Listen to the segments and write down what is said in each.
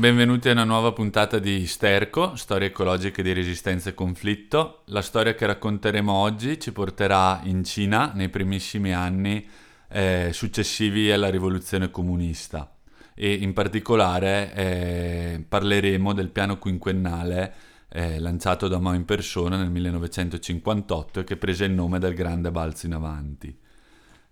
Benvenuti a una nuova puntata di Sterco, storie ecologiche di resistenza e conflitto. La storia che racconteremo oggi ci porterà in Cina nei primissimi anni eh, successivi alla rivoluzione comunista e in particolare eh, parleremo del piano quinquennale eh, lanciato da Mao in persona nel 1958 e che prese il nome del grande balzo in avanti.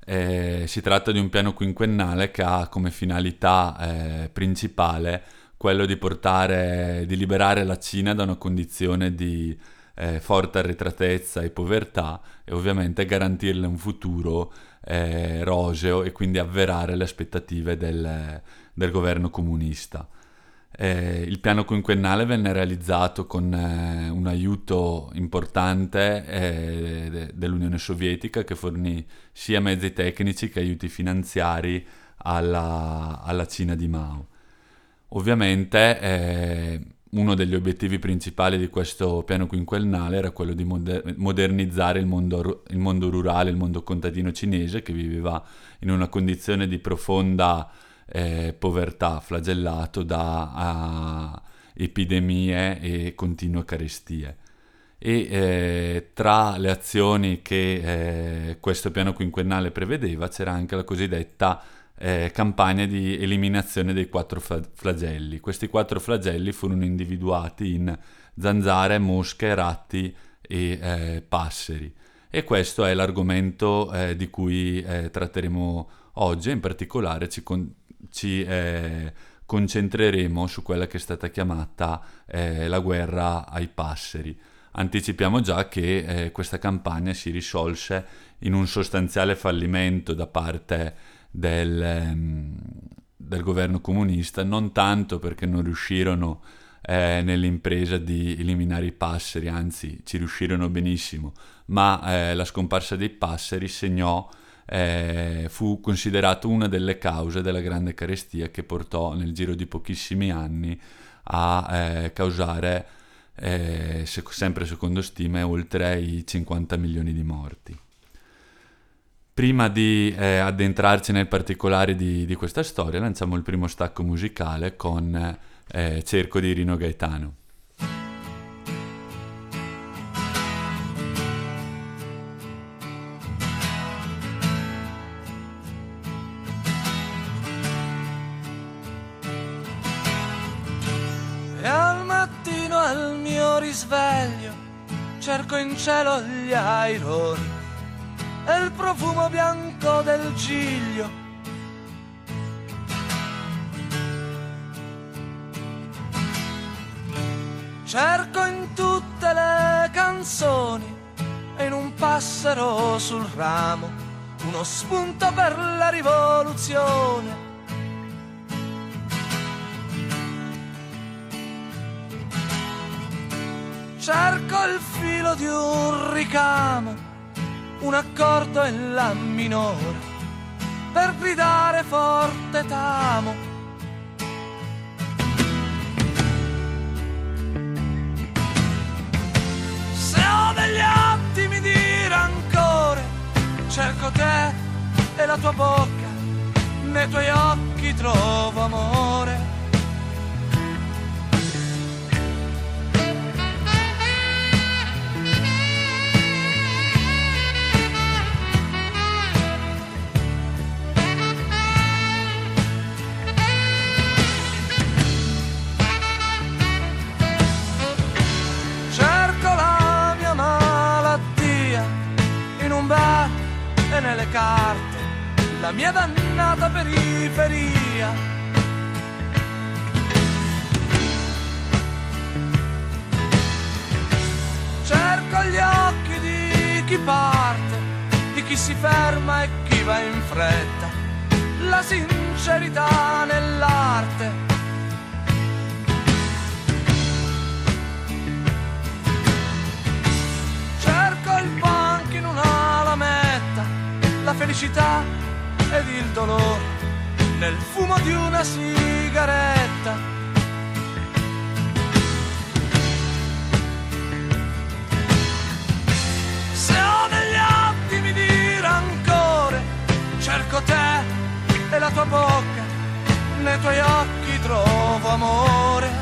Eh, si tratta di un piano quinquennale che ha come finalità eh, principale quello di portare, di liberare la Cina da una condizione di eh, forte arretratezza e povertà e ovviamente garantirle un futuro eh, roseo e quindi avverare le aspettative del, del governo comunista. Eh, il piano quinquennale venne realizzato con eh, un aiuto importante eh, de- dell'Unione Sovietica che fornì sia mezzi tecnici che aiuti finanziari alla, alla Cina di Mao. Ovviamente eh, uno degli obiettivi principali di questo piano quinquennale era quello di moder- modernizzare il mondo, il mondo, rurale, il mondo contadino cinese che viveva in una condizione di profonda eh, povertà, flagellato da epidemie e continue carestie. E eh, tra le azioni che eh, questo piano quinquennale prevedeva c'era anche la cosiddetta eh, campagna di eliminazione dei quattro flagelli. Questi quattro flagelli furono individuati in zanzare, mosche, ratti e eh, passeri. E questo è l'argomento eh, di cui eh, tratteremo oggi, in particolare ci, con- ci eh, concentreremo su quella che è stata chiamata eh, la guerra ai passeri. Anticipiamo già che questa campagna si risolse in un sostanziale fallimento da parte del, ehm, del governo comunista, non tanto perché non riuscirono eh, nell'impresa di eliminare i passeri, anzi ci riuscirono benissimo, ma eh, la scomparsa dei passeri segnò, eh, fu considerato una delle cause della grande carestia che portò nel giro di pochissimi anni a eh, causare, eh, se, sempre secondo stime, oltre i 50 milioni di morti. Prima di eh, addentrarci nel particolare di, di, questa storia, lanciamo il primo stacco musicale con eh, Cerco di Rino Gaetano. E al mattino al mio risveglio cerco in cielo gli aironi e il profumo bianco del giglio. Cerco in tutte le canzoni e in un passero sul ramo uno spunto per la rivoluzione. Cerco il filo di un ricamo un accordo e la minore per gridare forte t'amo. Se ho degli attimi di rancore, cerco te e la tua bocca, nei tuoi occhi trovo amore. nelle carte la mia dannata periferia. Cerco gli occhi di chi parte, di chi si ferma e chi va in fretta, la sincerità nell'arte felicità ed il dolore nel fumo di una sigaretta. Se ho degli attimi di rancore, cerco te e la tua bocca, nei tuoi occhi trovo amore.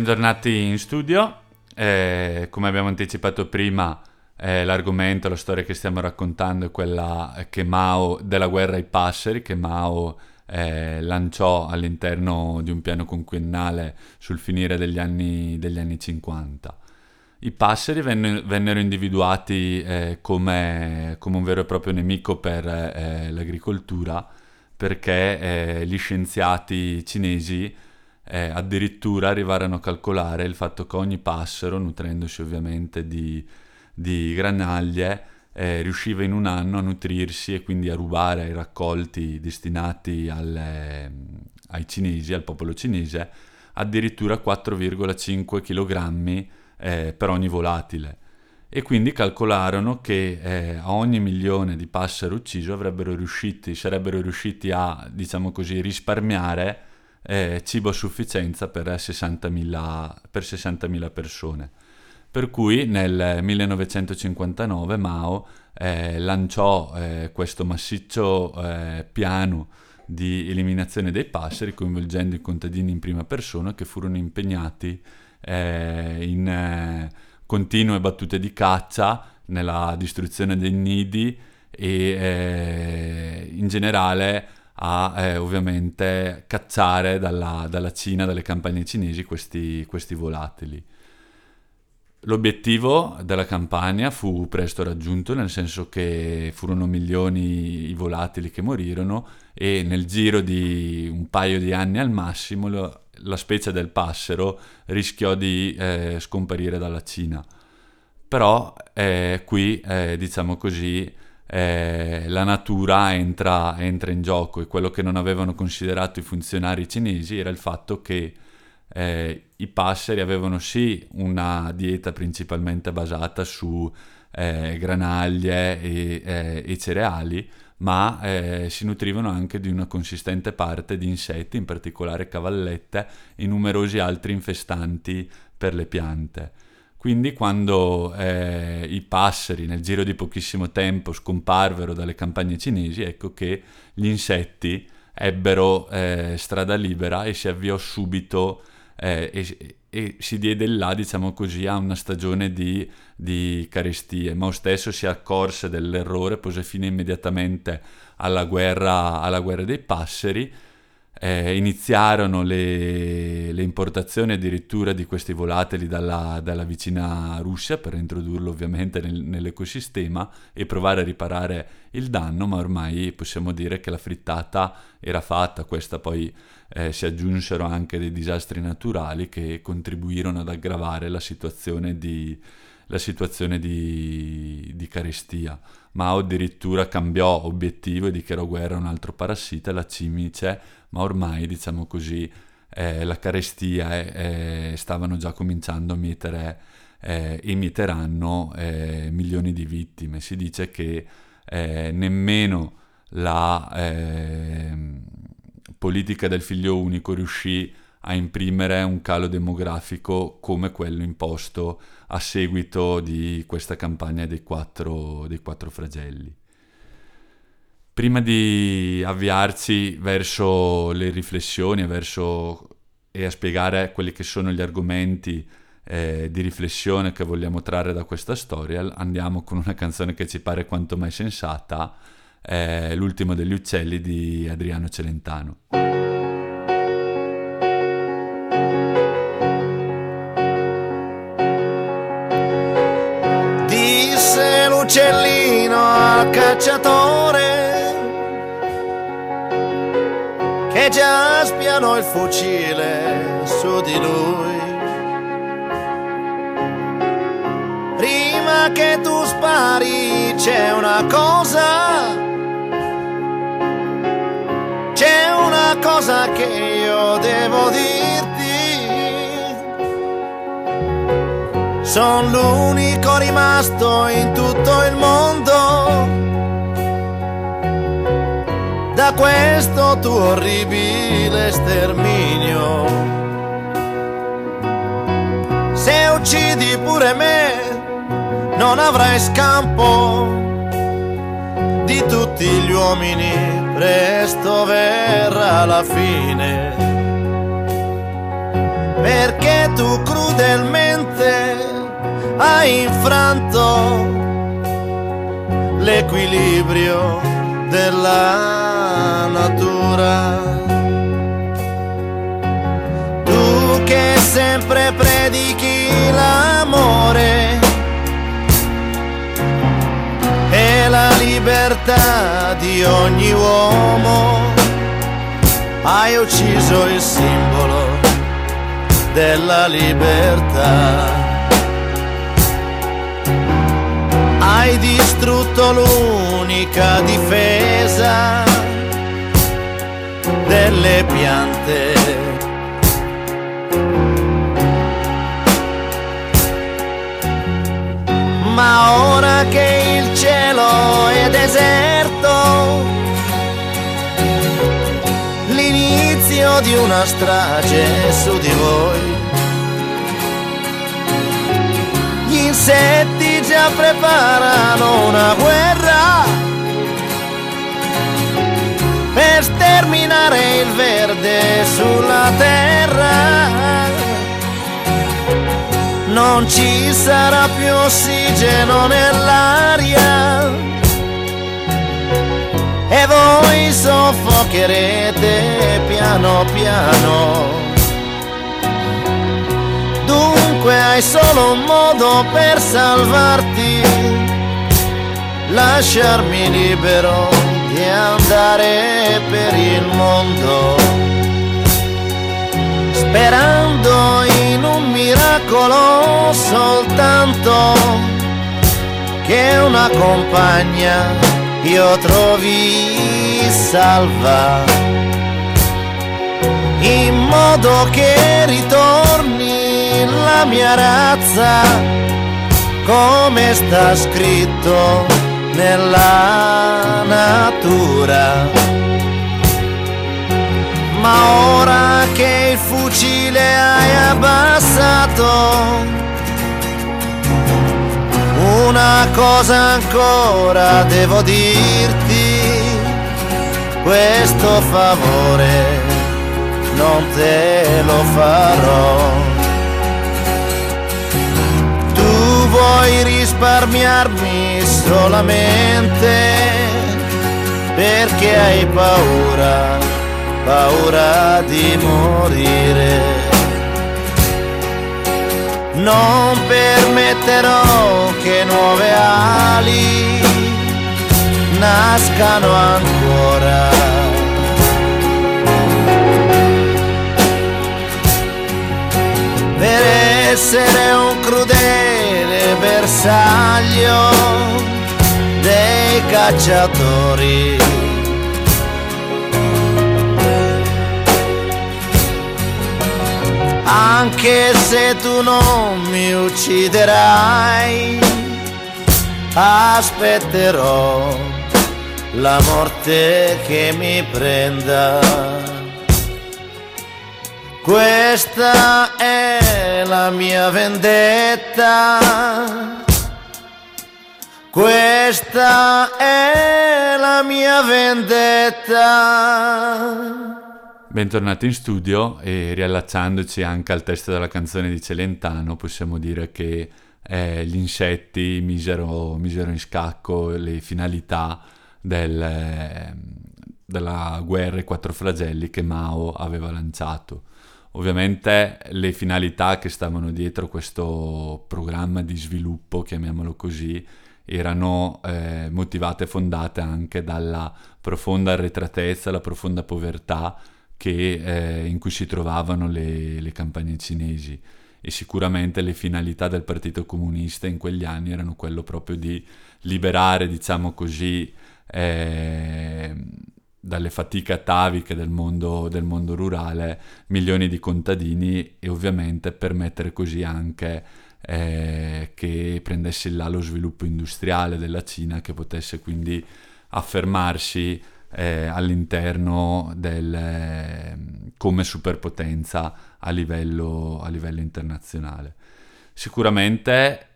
Bentornati in studio. Eh, come abbiamo anticipato prima, eh, l'argomento, la storia che stiamo raccontando è quella che Mao della guerra ai passeri, che Mao eh, lanciò all'interno di un piano quinquennale sul finire degli anni, degli anni 50. I passeri venne, vennero individuati eh, come, come, un vero e proprio nemico per eh, l'agricoltura perché eh, gli scienziati cinesi eh, addirittura arrivarono a calcolare il fatto che ogni passero, nutrendosi ovviamente di, di granaglie, eh, riusciva in un anno a nutrirsi e quindi a rubare ai raccolti destinati alle, ai cinesi, al popolo cinese, addirittura 4,5 kg eh, per ogni volatile. E quindi calcolarono che eh, a ogni milione di passero ucciso riusciti, sarebbero riusciti a, diciamo così, risparmiare eh, cibo a sufficienza per 60.000, per 60.000 persone. Per cui nel 1959 Mao eh, lanciò eh, questo massiccio eh, piano di eliminazione dei passeri, coinvolgendo i contadini in prima persona che furono impegnati eh, in eh, continue battute di caccia, nella distruzione dei nidi e eh, in generale a eh, ovviamente cacciare dalla, dalla, Cina, dalle campagne cinesi questi, questi volatili. L'obiettivo della campagna fu presto raggiunto, nel senso che furono milioni i volatili che morirono e nel giro di un paio di anni al massimo lo, la specie del passero rischiò di eh, scomparire dalla Cina. Però eh, qui, eh, diciamo così, eh, la natura entra, entra, in gioco e quello che non avevano considerato i funzionari cinesi era il fatto che eh, i passeri avevano sì una dieta principalmente basata su eh, granaglie e, eh, e, cereali, ma eh, si nutrivano anche di una consistente parte di insetti, in particolare cavallette e numerosi altri infestanti per le piante. Quindi quando eh, i passeri nel giro di pochissimo tempo scomparvero dalle campagne cinesi, ecco che gli insetti ebbero eh, strada libera e si avviò subito eh, e, e, si diede là, diciamo così, a una stagione di, di carestie. Mao stesso si accorse dell'errore, pose fine immediatamente alla guerra, alla guerra dei passeri eh, iniziarono le, le, importazioni addirittura di questi volatili dalla, dalla vicina Russia per introdurlo ovviamente nel, nell'ecosistema e provare a riparare il danno, ma ormai possiamo dire che la frittata era fatta, questa poi eh, si aggiunsero anche dei disastri naturali che contribuirono ad aggravare la situazione di, la situazione di, di carestia. Mao addirittura cambiò obiettivo e dichiarò guerra a un altro parassita, la cimice, ma ormai, diciamo così, eh, la carestia eh, stavano già cominciando a mietere eh, e mieteranno eh, milioni di vittime. Si dice che eh, nemmeno la ehm, politica del figlio unico riuscì a imprimere un calo demografico come quello imposto a seguito di questa campagna dei quattro, dei quattro flagelli. Prima di avviarci verso le riflessioni verso, e a spiegare quelli che sono gli argomenti eh, di riflessione che vogliamo trarre da questa storia, andiamo con una canzone che ci pare quanto mai sensata, eh, L'ultimo degli uccelli di Adriano Celentano. Disse l'uccellino al cacciatore già spianò il fucile su di lui. Prima che tu spari c'è una cosa, c'è una cosa che io devo dirti. Sono l'unico rimasto in tutto il mondo questo tuo orribile sterminio. Se uccidi pure me, non avrai scampo di tutti gli uomini, presto verrà la fine. Perché tu crudelmente hai infranto l'equilibrio della natura. Tu che sempre predichi l'amore e la libertà di ogni uomo, hai ucciso il simbolo della libertà. hai distrutto l'unica difesa delle piante. Ma ora che il cielo è deserto, l'inizio di una strage su di voi. Gli insetti già preparano una guerra per sterminare il verde sulla terra. Non ci sarà più ossigeno nell'aria. E voi soffocherete piano piano. Dunque hai solo un modo per salvarti, lasciarmi libero di andare per il mondo, sperando in un miracolo soltanto che una compagna io trovi salva, in modo che ritorni la mia razza come sta scritto nella natura. Ma ora che il fucile hai abbassato, una cosa ancora devo dirti, questo favore non te lo farò. vuoi risparmiarmi solamente perché hai paura, paura di morire. Non permetterò che nuove ali nascano ancora. Per essere un crudele bersaglio dei cacciatori. Anche se tu non mi ucciderai, aspetterò la morte che mi prenda Questa è la mia vendetta. Questa è la mia vendetta. Bentornati in studio e riallacciandoci anche al testo della canzone di Celentano, possiamo dire che eh, gli insetti misero, misero, in scacco le finalità del, eh, della guerra ai quattro flagelli che Mao aveva lanciato. Ovviamente le finalità che stavano dietro questo programma di sviluppo, chiamiamolo così, erano eh, motivate e fondate anche dalla profonda arretratezza, la profonda povertà che, eh, in cui si trovavano le, le campagne cinesi. E sicuramente le finalità del Partito Comunista in quegli anni erano quello proprio di liberare, diciamo così, eh, dalle fatiche ataviche del mondo, del mondo rurale milioni di contadini e ovviamente permettere così anche eh, che prendesse là lo sviluppo industriale della Cina, che potesse quindi affermarsi eh, all'interno del, eh, come superpotenza a livello, a livello internazionale. Sicuramente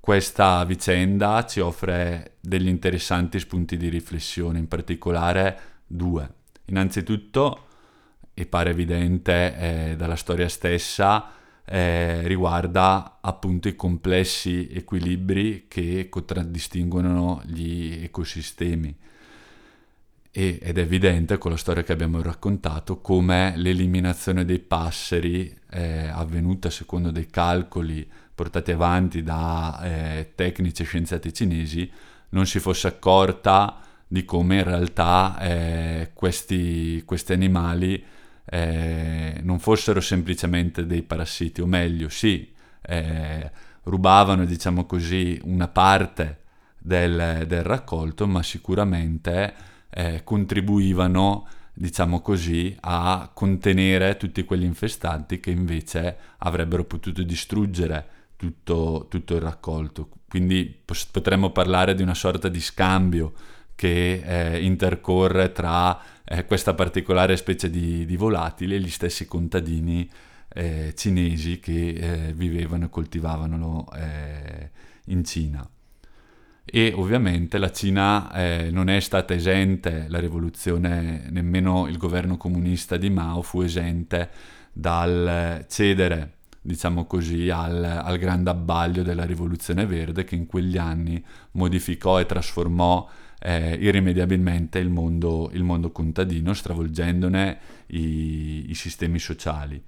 questa vicenda ci offre degli interessanti spunti di riflessione, in particolare due. Innanzitutto, e pare evidente eh, dalla storia stessa, eh, riguarda appunto i complessi equilibri che contraddistinguono gli ecosistemi. E, ed è evidente con la storia che abbiamo raccontato come l'eliminazione dei passeri eh, avvenuta secondo dei calcoli portati avanti da eh, tecnici e scienziati cinesi non si fosse accorta di come in realtà eh, questi, questi animali eh, non fossero semplicemente dei parassiti, o meglio, sì, eh, rubavano, diciamo così, una parte del, del raccolto, ma sicuramente eh, contribuivano, diciamo così, a contenere tutti quegli infestanti che invece avrebbero potuto distruggere tutto, tutto il raccolto. Quindi potremmo parlare di una sorta di scambio che eh, intercorre tra eh, questa particolare specie di, di, volatile gli stessi contadini eh, cinesi che eh, vivevano e coltivavano eh, in Cina. E ovviamente la Cina eh, non è stata esente, la rivoluzione, nemmeno il governo comunista di Mao fu esente dal cedere diciamo così, al, al grande abbaglio della rivoluzione verde che in quegli anni modificò e trasformò eh, irrimediabilmente il mondo, il mondo, contadino, stravolgendone i, i, sistemi sociali.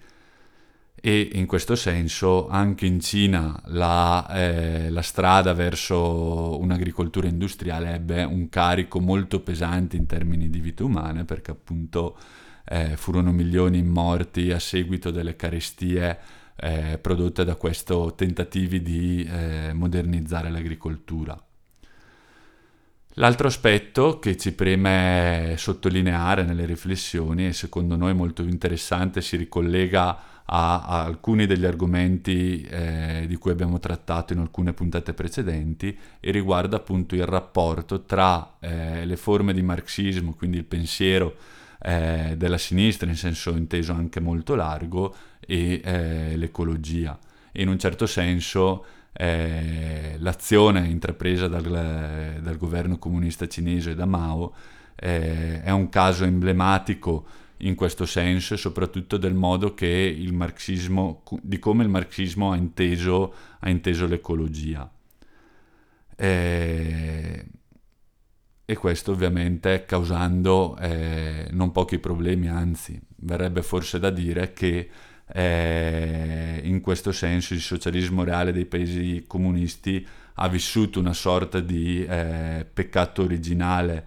E in questo senso anche in Cina la, eh, la strada verso un'agricoltura industriale ebbe un carico molto pesante in termini di vite umane perché appunto eh, furono milioni morti a seguito delle carestie eh, prodotte da questi tentativi di eh, modernizzare l'agricoltura. L'altro aspetto che ci preme sottolineare nelle riflessioni e secondo noi molto interessante si ricollega a, a alcuni degli argomenti eh, di cui abbiamo trattato in alcune puntate precedenti e riguarda appunto il rapporto tra eh, le forme di marxismo, quindi il pensiero eh, della sinistra in senso inteso anche molto largo e eh, l'ecologia. E in un certo senso eh, l'azione intrapresa dal, dal, governo comunista cinese da Mao eh, è un caso emblematico in questo senso soprattutto del modo che il marxismo, di come il marxismo ha inteso, ha inteso l'ecologia. Eh, e questo ovviamente causando eh, non pochi problemi, anzi verrebbe forse da dire che eh, in questo senso il socialismo reale dei paesi comunisti ha vissuto una sorta di eh, peccato originale,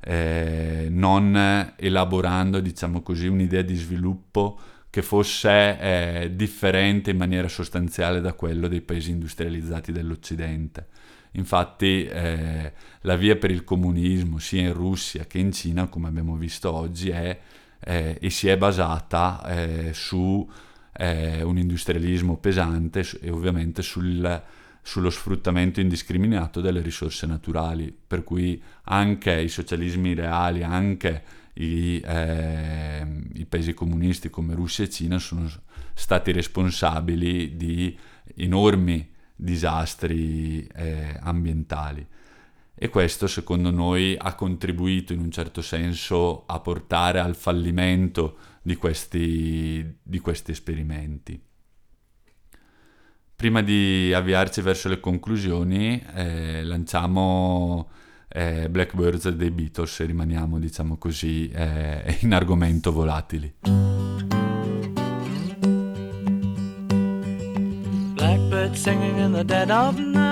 eh, non elaborando, diciamo così, un'idea di sviluppo che fosse eh, differente in maniera sostanziale da quello dei paesi industrializzati dell'Occidente. Infatti eh, la via per il comunismo sia in Russia che in Cina, come abbiamo visto oggi, è eh, e si è basata eh, su eh, un industrialismo pesante e ovviamente sul, sullo sfruttamento indiscriminato delle risorse naturali, per cui anche i socialismi reali, anche i, eh, i paesi comunisti come Russia e Cina sono stati responsabili di enormi disastri eh, ambientali e questo secondo noi ha contribuito in un certo senso a portare al fallimento di questi, di questi esperimenti. Prima di avviarci verso le conclusioni eh, lanciamo eh, Blackbirds dei Beatles e rimaniamo diciamo così eh, in argomento volatili. Blackbird singing in the dead of night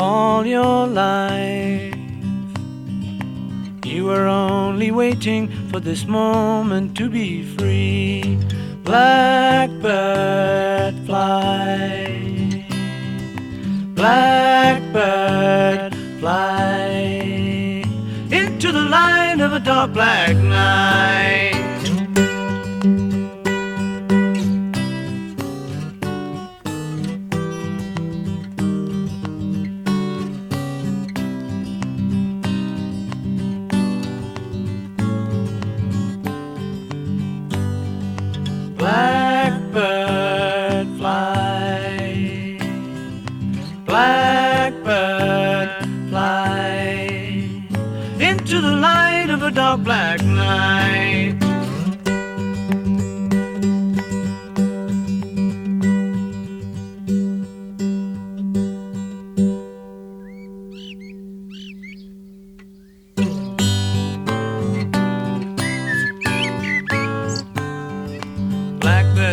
all your life. You were only waiting for this moment to be free. Blackbird fly. Blackbird fly into the light of a dark black night.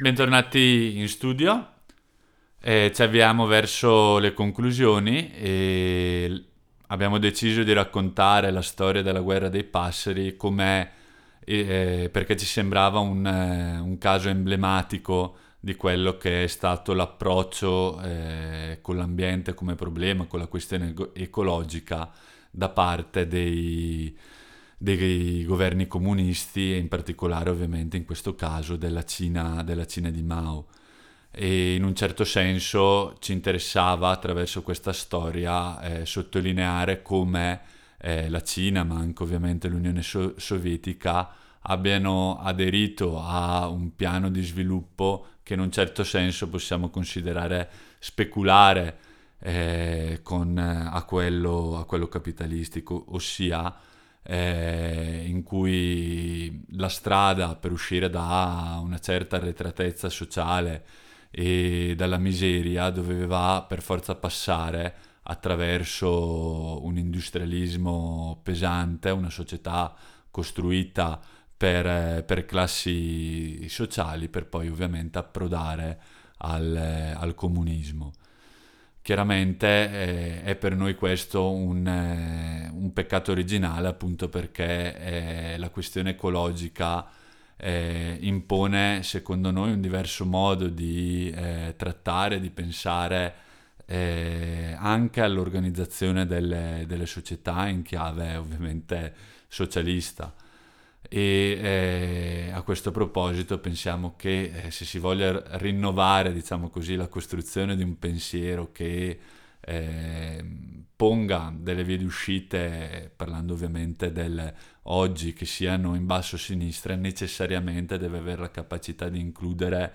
Bentornati in studio. Eh, ci avviamo verso le conclusioni e abbiamo deciso di raccontare la storia della guerra dei passeri come eh, perché ci sembrava un, eh, un, caso emblematico di quello che è stato l'approccio eh, con l'ambiente come problema, con la questione ecologica da parte dei, dei governi comunisti e in particolare ovviamente in questo caso della Cina, della Cina di Mao. E in un certo senso ci interessava attraverso questa storia eh, sottolineare come eh, la Cina, ma anche ovviamente l'Unione so- Sovietica, abbiano aderito a un piano di sviluppo che in un certo senso possiamo considerare speculare eh, con, a, quello, a, quello, capitalistico, ossia eh, in cui la strada per uscire da una certa arretratezza sociale e dalla miseria doveva per forza passare attraverso un industrialismo pesante, una società costruita per, per classi sociali, per poi ovviamente approdare al, al comunismo. Chiaramente eh, è per noi questo un, eh, un, peccato originale appunto perché eh, la questione ecologica eh, impone secondo noi un diverso modo di eh, trattare, di pensare eh, anche all'organizzazione delle, delle, società in chiave ovviamente socialista. E eh, a questo proposito pensiamo che eh, se si voglia rinnovare, diciamo così, la costruzione di un pensiero che eh, ponga delle vie di uscite, parlando ovviamente del oggi, che siano in basso a sinistra, necessariamente deve avere la capacità di includere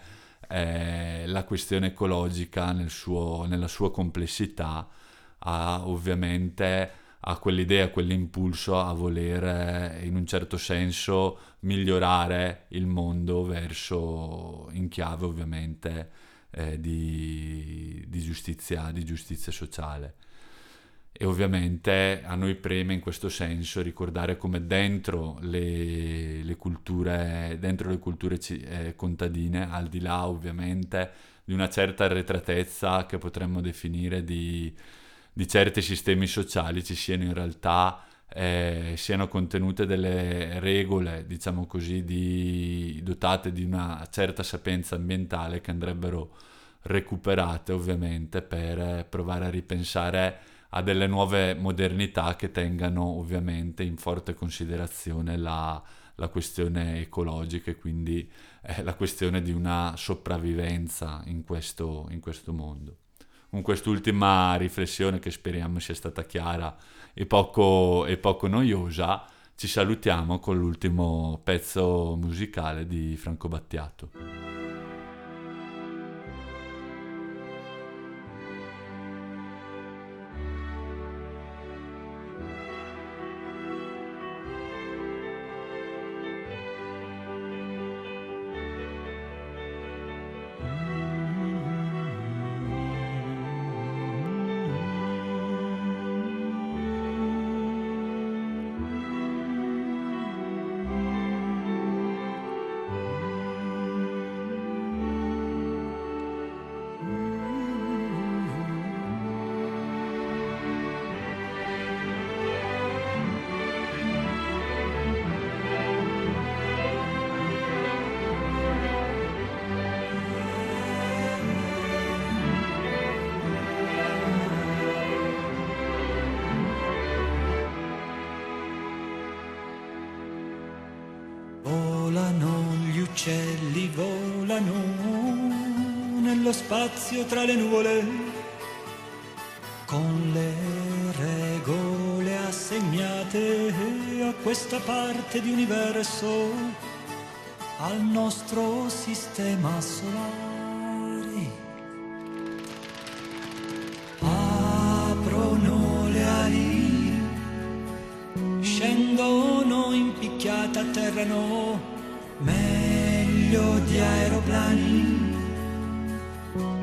eh, la questione ecologica nel suo, nella sua complessità, a, ovviamente a quell'idea, a quell'impulso a voler in un certo senso migliorare il mondo verso, in chiave ovviamente, eh, di, di, giustizia, di giustizia sociale. E ovviamente a noi preme in questo senso ricordare come dentro le, le culture, dentro le culture eh, contadine, al di là ovviamente di una certa arretratezza che potremmo definire di, di certi sistemi sociali, ci siano in realtà eh, siano contenute delle regole, diciamo così, di, dotate di una certa sapienza ambientale che andrebbero recuperate ovviamente per provare a ripensare a delle nuove modernità che tengano ovviamente in forte considerazione la, la questione ecologica e quindi eh, la questione di una sopravvivenza in questo, in questo mondo. Con quest'ultima riflessione che speriamo sia stata chiara e poco, e poco noiosa, ci salutiamo con l'ultimo pezzo musicale di Franco Battiato. Spazio tra le nuvole, con le regole assegnate a questa parte di universo, al nostro sistema solare. Aprono le ali, scendono in picchiata, atterrano meglio di aeroplani.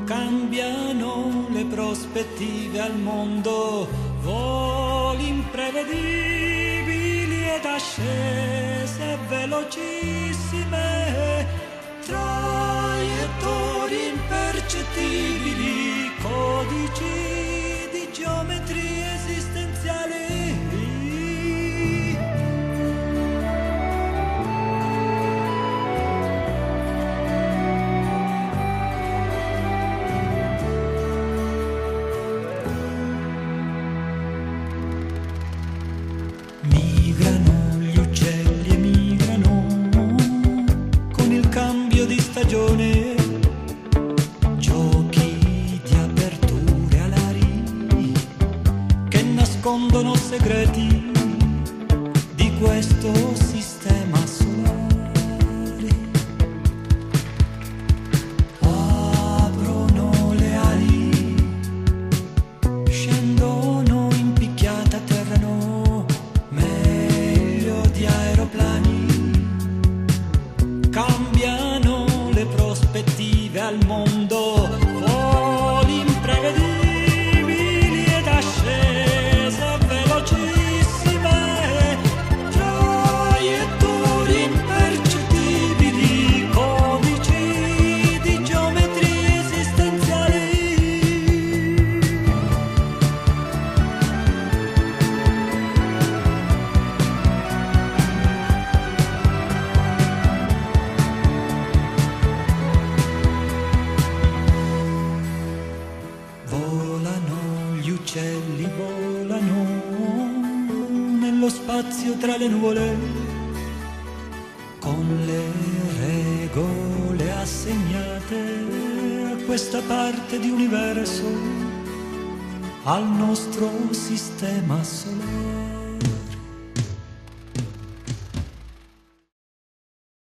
Cambiano le prospettive al mondo, voli imprevedibili ed ascese velocissime, traiettori impercettibili, codici parte al nostro sistema solare.